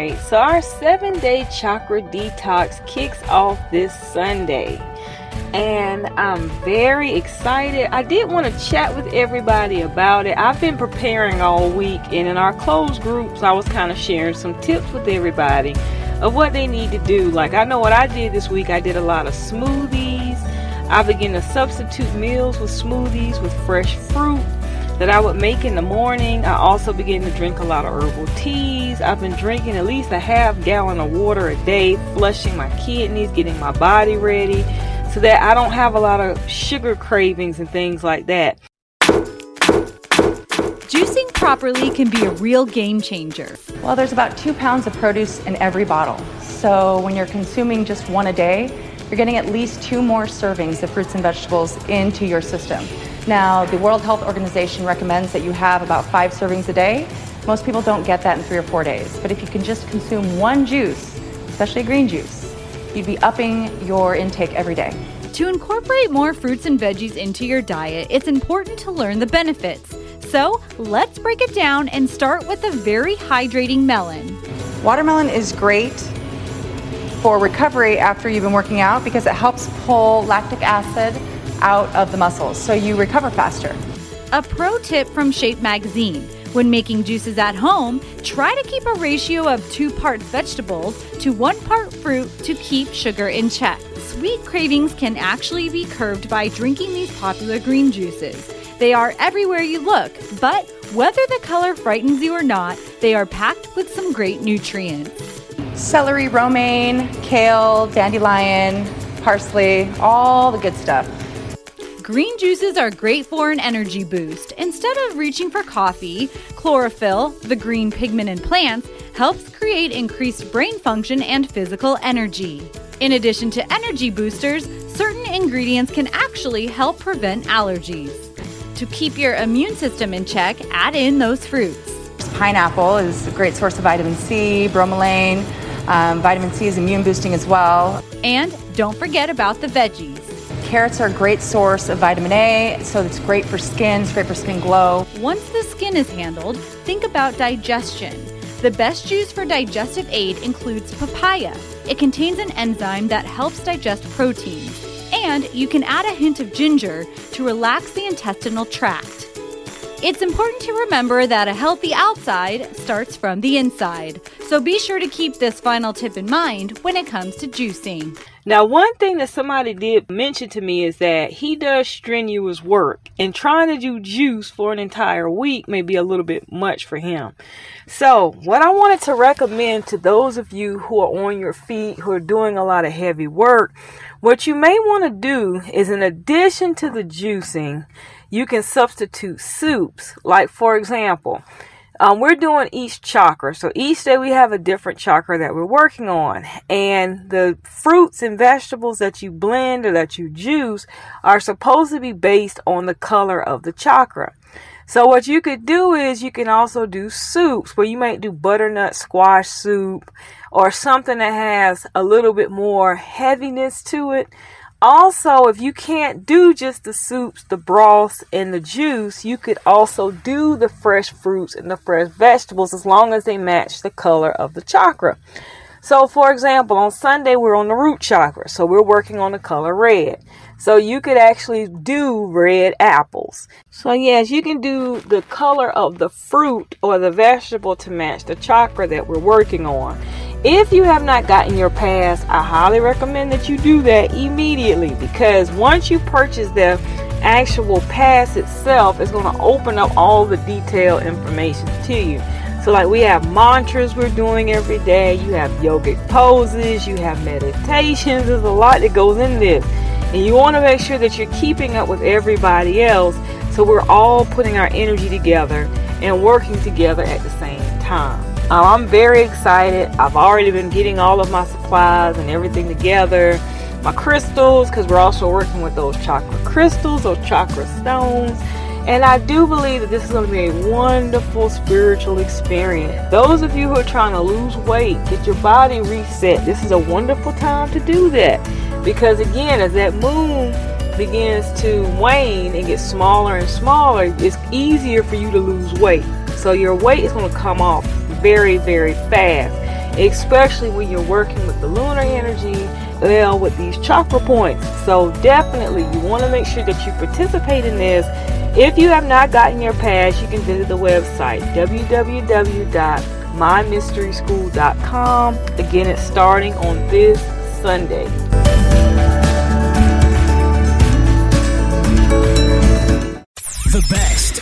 right, so our seven day chakra detox kicks off this Sunday. And I'm very excited. I did want to chat with everybody about it. I've been preparing all week, and in our closed groups, I was kind of sharing some tips with everybody of what they need to do. Like, I know what I did this week, I did a lot of smoothies. I began to substitute meals with smoothies with fresh fruit that I would make in the morning. I also began to drink a lot of herbal teas. I've been drinking at least a half gallon of water a day, flushing my kidneys, getting my body ready so that I don't have a lot of sugar cravings and things like that. Juicing properly can be a real game changer. Well, there's about two pounds of produce in every bottle. So when you're consuming just one a day, you're getting at least two more servings of fruits and vegetables into your system. Now, the World Health Organization recommends that you have about five servings a day. Most people don't get that in three or four days. But if you can just consume one juice, especially green juice, you'd be upping your intake every day. To incorporate more fruits and veggies into your diet, it's important to learn the benefits. So let's break it down and start with a very hydrating melon. Watermelon is great for recovery after you've been working out because it helps pull lactic acid out of the muscles so you recover faster. A pro tip from Shape Magazine. When making juices at home, try to keep a ratio of two parts vegetables to one part fruit to keep sugar in check. Sweet cravings can actually be curbed by drinking these popular green juices. They are everywhere you look, but whether the color frightens you or not, they are packed with some great nutrients. Celery, romaine, kale, dandelion, parsley, all the good stuff. Green juices are great for an energy boost. Instead of reaching for coffee, chlorophyll, the green pigment in plants, helps create increased brain function and physical energy. In addition to energy boosters, certain ingredients can actually help prevent allergies. To keep your immune system in check, add in those fruits. Pineapple is a great source of vitamin C, bromelain. Um, vitamin C is immune boosting as well. And don't forget about the veggies. Carrots are a great source of vitamin A, so it's great for skin, it's great for skin glow. Once the skin is handled, think about digestion. The best juice for digestive aid includes papaya. It contains an enzyme that helps digest proteins. And you can add a hint of ginger to relax the intestinal tract. It's important to remember that a healthy outside starts from the inside. So be sure to keep this final tip in mind when it comes to juicing. Now, one thing that somebody did mention to me is that he does strenuous work, and trying to do juice for an entire week may be a little bit much for him. So, what I wanted to recommend to those of you who are on your feet, who are doing a lot of heavy work, what you may want to do is, in addition to the juicing, you can substitute soups. Like, for example, um, we're doing each chakra. So each day we have a different chakra that we're working on. And the fruits and vegetables that you blend or that you juice are supposed to be based on the color of the chakra. So what you could do is you can also do soups where you might do butternut squash soup or something that has a little bit more heaviness to it also, if you can't do just the soups, the broths, and the juice, you could also do the fresh fruits and the fresh vegetables as long as they match the color of the chakra. So, for example, on Sunday we're on the root chakra, so we're working on the color red. So, you could actually do red apples. So, yes, you can do the color of the fruit or the vegetable to match the chakra that we're working on. If you have not gotten your pass, I highly recommend that you do that immediately because once you purchase the actual pass itself, it's going to open up all the detailed information to you. So, like, we have mantras we're doing every day, you have yogic poses, you have meditations, there's a lot that goes in this. And you want to make sure that you're keeping up with everybody else so we're all putting our energy together and working together at the same time. Um, I'm very excited. I've already been getting all of my supplies and everything together. My crystals, because we're also working with those chakra crystals, those chakra stones. And I do believe that this is going to be a wonderful spiritual experience. Those of you who are trying to lose weight, get your body reset, this is a wonderful time to do that. Because again, as that moon begins to wane and get smaller and smaller, it's easier for you to lose weight. So your weight is going to come off very, very fast. especially when you're working with the lunar energy, well, with these chakra points. So definitely you want to make sure that you participate in this. If you have not gotten your pass, you can visit the website www.mymysteryschool.com. Again, it's starting on this Sunday. The best